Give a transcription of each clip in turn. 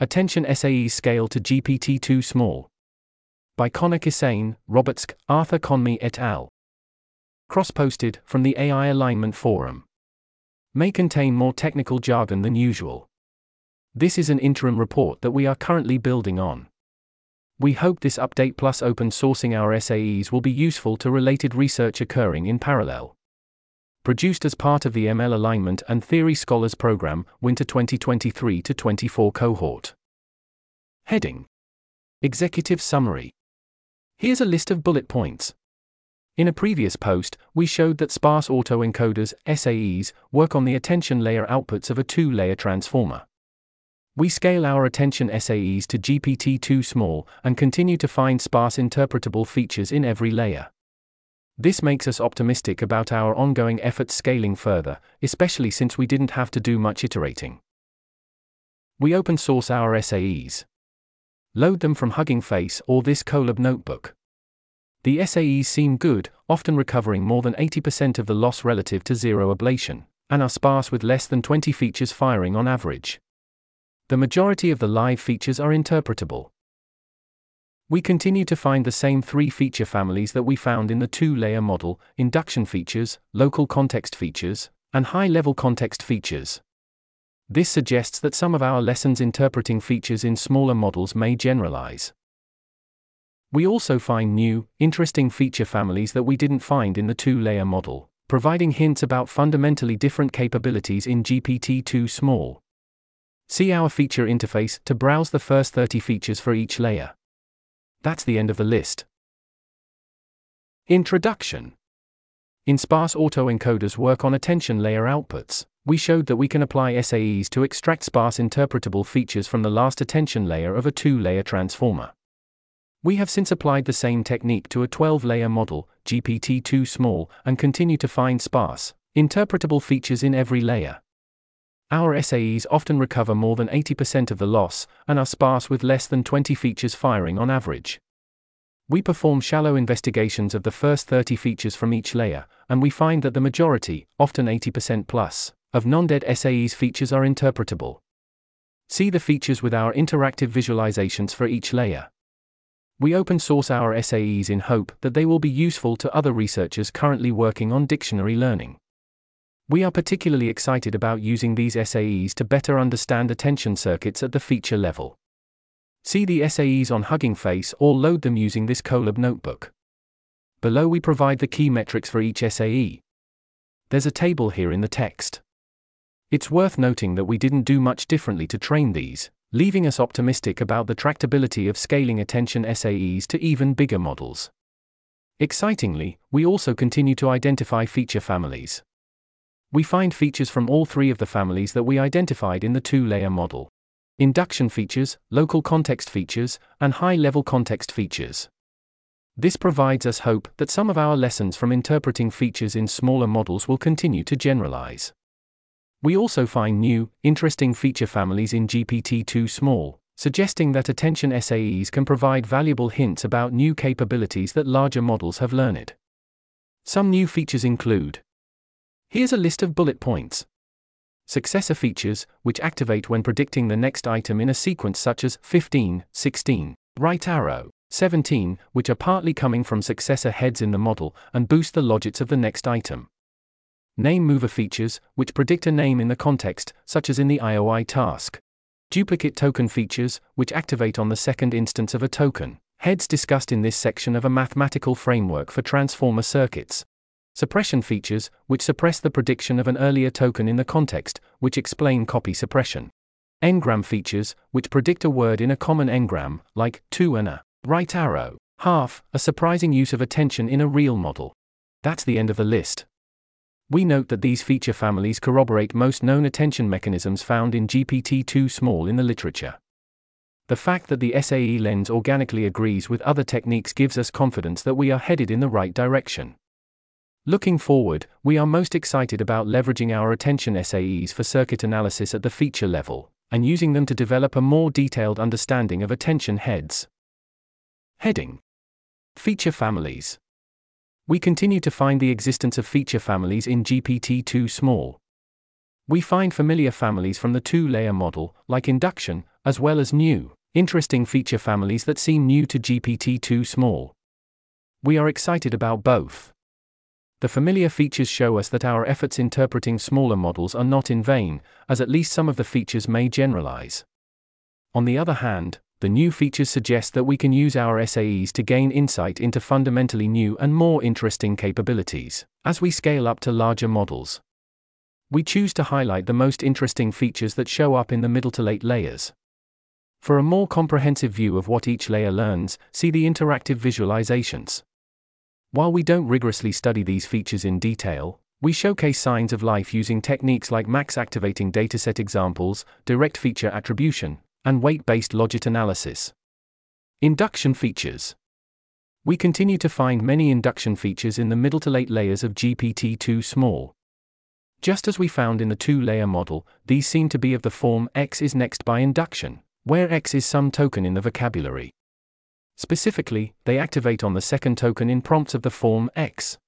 Attention SAEs Scale to GPT-2 Small. By Connor Kissane, robertzk, Arthur Conmy et al. Cross-posted from the AI Alignment Forum. May contain more technical jargon than usual. This is an interim report that we are currently building on. We hope this update plus open sourcing our SAEs will be useful to related research occurring in parallel. Produced as part of the ML Alignment and Theory Scholars Program, Winter 2023 24 cohort. Heading Executive Summary. Here's a list of bullet points. In a previous post, we showed that sparse autoencoders, SAEs, work on the attention layer outputs of a two layer transformer. We scale our attention SAEs to GPT-2 small and continue to find sparse interpretable features in every layer. This makes us optimistic about our ongoing efforts scaling further, especially since we didn't have to do much iterating. We open source our SAEs. Load them from Hugging Face or this Colab notebook. The SAEs seem good, often recovering more than 80% of the loss relative to zero ablation, and are sparse with less than 20 features firing on average the majority of the live features are interpretable. We continue to find the same three feature families that we found in the two layer model induction features, local context features, and high level context features. This suggests that some of our lessons interpreting features in smaller models may generalize. We also find new, interesting feature families that we didn't find in the two layer model, providing hints about fundamentally different capabilities in GPT 2 small. See our feature interface to browse the first 30 features for each layer. That's the end of the list. Introduction In sparse autoencoders work on attention layer outputs, we showed that we can apply SAEs to extract sparse interpretable features from the last attention layer of a two layer transformer. We have since applied the same technique to a 12 layer model, GPT 2 small, and continue to find sparse, interpretable features in every layer. Our SAEs often recover more than 80% of the loss, and are sparse with less than 20 features firing on average. We perform shallow investigations of the first 30 features from each layer, and we find that the majority, often 80% plus, of non-dead SAEs features are interpretable. See the features with our interactive visualizations for each layer. We open source our SAEs in hope that they will be useful to other researchers currently working on dictionary learning. We are particularly excited about using these SAEs to better understand attention circuits at the feature level. See the SAEs on Hugging Face or load them using this Colab notebook. Below we provide the key metrics for each SAE. There's a table here in the text. It's worth noting that we didn't do much differently to train these, leaving us optimistic about the tractability of scaling attention SAEs to even bigger models. Excitingly, we also continue to identify feature families. We find features from all three of the families that we identified in the two layer model induction features, local context features, and high level context features. This provides us hope that some of our lessons from interpreting features in smaller models will continue to generalize. We also find new, interesting feature families in GPT 2 small, suggesting that attention SAEs can provide valuable hints about new capabilities that larger models have learned. Some new features include Here's a list of bullet points. Successor features, which activate when predicting the next item in a sequence such as 15, 16, right arrow, 17, which are partly coming from successor heads in the model and boost the logits of the next item. Name mover features, which predict a name in the context, such as in the IOI task. Duplicate token features, which activate on the second instance of a token. Heads discussed in this section of a mathematical framework for transformer circuits, suppression features, which suppress the prediction of an earlier token in the context, which explain copy suppression. N-gram features, which predict a word in a common n-gram, like two and a right arrow, half, a surprising use of attention in a real model. That's the end of the list. We note that these feature families corroborate most known attention mechanisms found in GPT-2 small in the literature. The fact that the SAE lens organically agrees with other techniques gives us confidence that we are headed in the right direction. Looking forward, we are most excited about leveraging our attention SAEs for circuit analysis at the feature level, and using them to develop a more detailed understanding of attention heads. Heading Feature Families We continue to find the existence of feature families in GPT 2 small. We find familiar families from the two layer model, like induction, as well as new, interesting feature families that seem new to GPT-2 Small. We are excited about both. The familiar features show us that our efforts interpreting smaller models are not in vain, as at least some of the features may generalize. On the other hand, the new features suggest that we can use our SAEs to gain insight into fundamentally new and more interesting capabilities as we scale up to larger models. We choose to highlight the most interesting features that show up in the middle to late layers. For a more comprehensive view of what each layer learns, see the interactive visualizations. While we don't rigorously study these features in detail, we showcase signs of life using techniques like max activating dataset examples, direct feature attribution, and weight based logit analysis. Induction features. We continue to find many induction features in the middle to late layers of GPT 2 small. Just as we found in the two layer model, these seem to be of the form X is next by induction, where X is some token in the vocabulary. Specifically, they activate on the second token in prompts of the form X.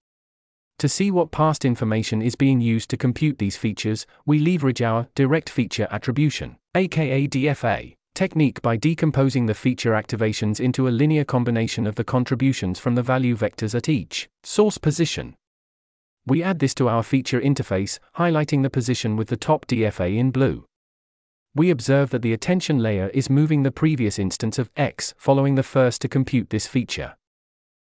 To see what past information is being used to compute these features, we leverage our direct feature attribution, aka DFA, technique by decomposing the feature activations into a linear combination of the contributions from the value vectors at each source position. We add this to our feature interface, highlighting the position with the top DFA in blue we observe that the attention layer is moving the previous instance of x following the first to compute this feature.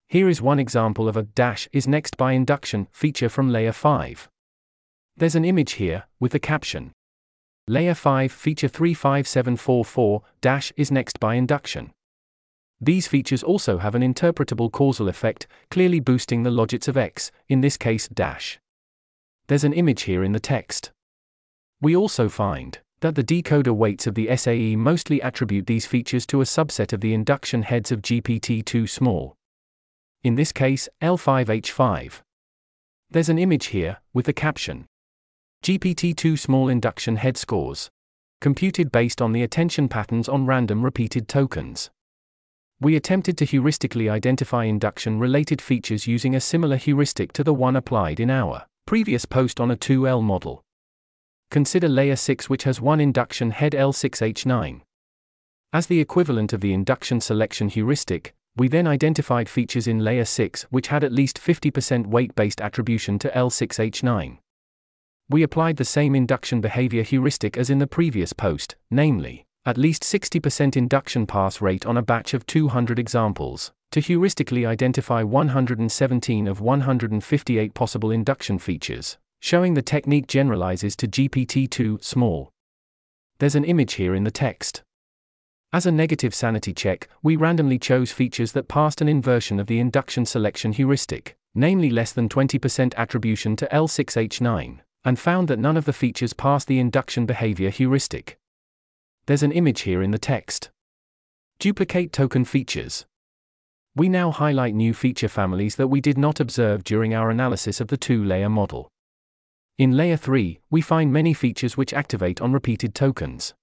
Here is one example of a dash is next by induction feature from layer 5. There's an image here, with the caption Layer 5 feature 35744 dash is next by induction. These features also have an interpretable causal effect, clearly boosting the logits of x, in this case dash. There's an image here in the text. We also find that the decoder weights of the SAE mostly attribute these features to a subset of the induction heads of GPT-2 small. In this case, L5H5. There's an image here, with the caption GPT-2 small induction head scores. Computed based on the attention patterns on random repeated tokens. We attempted to heuristically identify induction related features using a similar heuristic to the one applied in our previous post on a 2L model. Consider layer 6 which has one induction head L6H9. As the equivalent of the induction selection heuristic, we then identified features in layer 6 which had at least 50% weight based attribution to L6H9. We applied the same induction behavior heuristic as in the previous post, namely, at least 60% induction pass rate on a batch of 200 examples, to heuristically identify 117 of 158 possible induction features, showing the technique generalizes to GPT-2 small. There's an image here in the text. As a negative sanity check, we randomly chose features that passed an inversion of the induction selection heuristic, namely less than 20% attribution to L6H9, and found that none of the features passed the induction behavior heuristic. There's an image here in the text. Duplicate token features. We now highlight new feature families that we did not observe during our analysis of the two layer model. In layer 3, we find many features which activate on repeated tokens.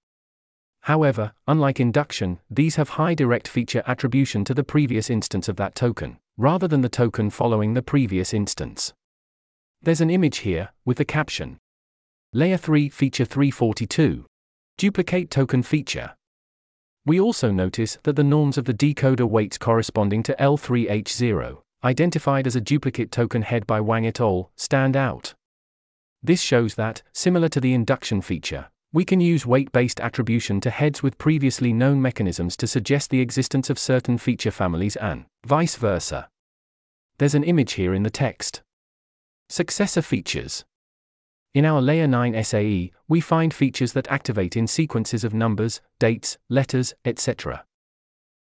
However, unlike induction, these have high direct feature attribution to the previous instance of that token, rather than the token following the previous instance. There's an image here, with the caption Layer 3 Feature 342 Duplicate Token Feature. We also notice that the norms of the decoder weights corresponding to L3H0, identified as a duplicate token head by Wang et al., stand out. This shows that, similar to the induction feature, we can use weight based attribution to heads with previously known mechanisms to suggest the existence of certain feature families and vice versa. There's an image here in the text. Successor features. In our Layer 9 SAE, we find features that activate in sequences of numbers, dates, letters, etc.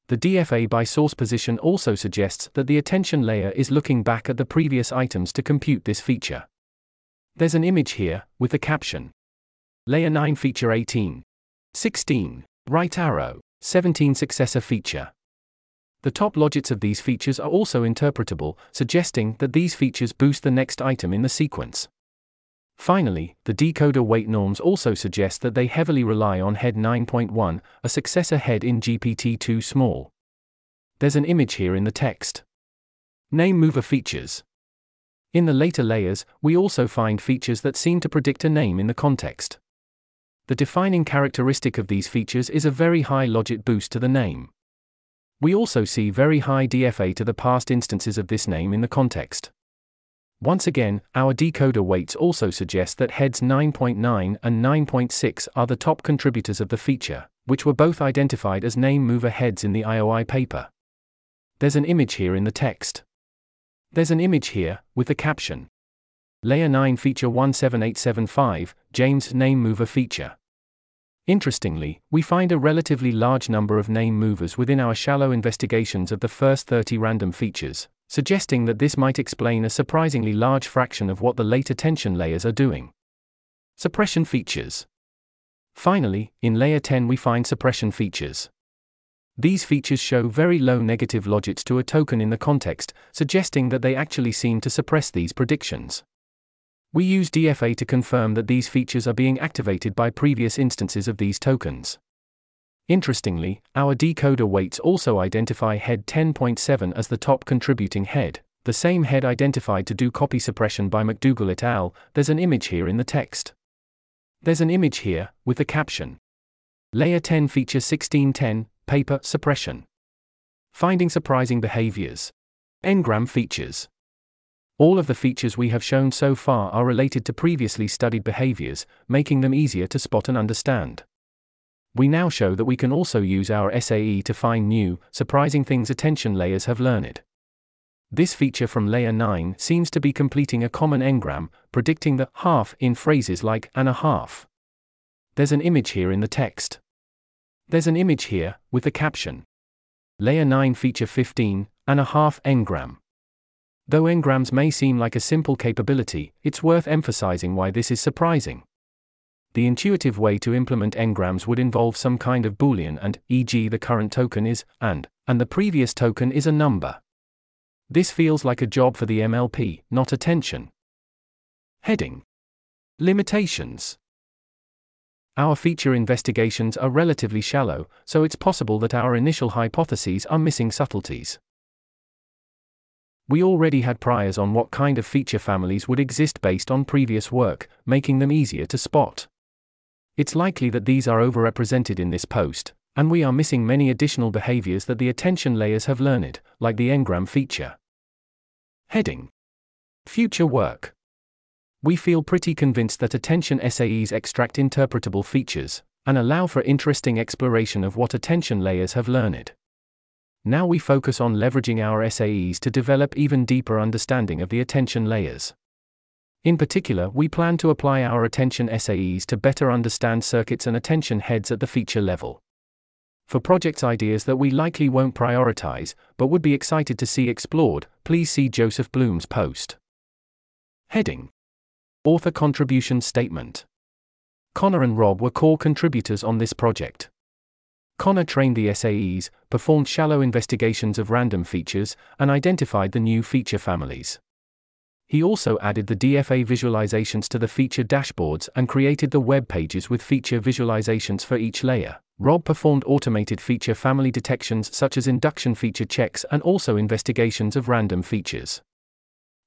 The DFA by source position also suggests that the attention layer is looking back at the previous items to compute this feature. There's an image here, with the caption Layer 9 Feature 18. 16. Right arrow. 17 Successor Feature. The top logits of these features are also interpretable, suggesting that these features boost the next item in the sequence. Finally, the decoder weight norms also suggest that they heavily rely on head 9.1, a successor head in GPT-2 small. There's an image here in the text. Name mover features. In the later layers, we also find features that seem to predict a name in the context. the defining characteristic of these features is a very high logit boost to the name. We also see very high DFA to the past instances of this name in the context. Once again, our decoder weights also suggest that heads 9.9 and 9.6 are the top contributors of the feature, which were both identified as name mover heads in the IOI paper. There's an image here in the text. There's an image here, with the caption Layer 9 Feature 17875, James Name Mover Feature. Interestingly, we find a relatively large number of name movers within our shallow investigations of the first 30 random features, suggesting that this might explain a surprisingly large fraction of what the late attention layers are doing. Suppression features. Finally, in layer 10 we find suppression features. These features show very low negative logits to a token in the context, suggesting that they actually seem to suppress these predictions. We use DFA to confirm that these features are being activated by previous instances of these tokens. Interestingly, our decoder weights also identify head 10.7 as the top contributing head, the same head identified to do copy suppression by McDougall et al. There's an image here in the text. There's an image here, with the caption Layer 10 Feature 1610 Paper Suppression. Finding surprising behaviors. Ngram features. All of the features we have shown so far are related to previously studied behaviors, making them easier to spot and understand we now show that we can also use our SAE to find new, surprising things attention layers have learned. This feature from layer 9 seems to be completing a common ngram, predicting the half in phrases like and a half. There's an image here in the text. There's an image here, with the caption Layer 9 feature 15, and a half ngram. Though ngrams may seem like a simple capability, it's worth emphasizing why this is surprising. The intuitive way to implement ngrams would involve some kind of boolean and, e.g., the current token is and, and the previous token is a number. This feels like a job for the MLP, not attention. Heading Limitations Our feature investigations are relatively shallow, so it's possible that our initial hypotheses are missing subtleties. We already had priors on what kind of feature families would exist based on previous work, making them easier to spot. It's likely that these are overrepresented in this post, and we are missing many additional behaviors that the attention layers have learned, like the ngram feature. Heading Future work. We feel pretty convinced that attention SAEs extract interpretable features and allow for interesting exploration of what attention layers have learned. Now we focus on leveraging our SAEs to develop even deeper understanding of the attention layers. In particular, we plan to apply our attention SAEs to better understand circuits and attention heads at the feature level. For projects ideas that we likely won't prioritize, but would be excited to see explored, please see Joseph Bloom's post. Heading Author Contribution Statement Connor and Rob were core contributors on this project. Connor trained the SAEs, performed shallow investigations of random features, and identified the new feature families. He also added the DFA visualizations to the feature dashboards and created the web pages with feature visualizations for each layer. Rob performed automated feature family detections such as induction feature checks and also investigations of random features.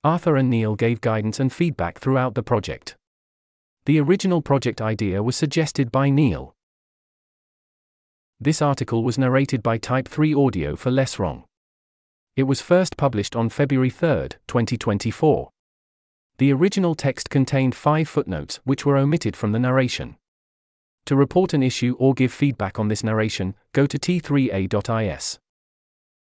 Arthur and Neel gave guidance and feedback throughout the project. The original project idea was suggested by Neel. This article was narrated by Type 3 Audio for Less Wrong. It was first published on February 3, 2024. The original text contained five footnotes which were omitted from the narration. To report an issue or give feedback on this narration, go to t3a.is.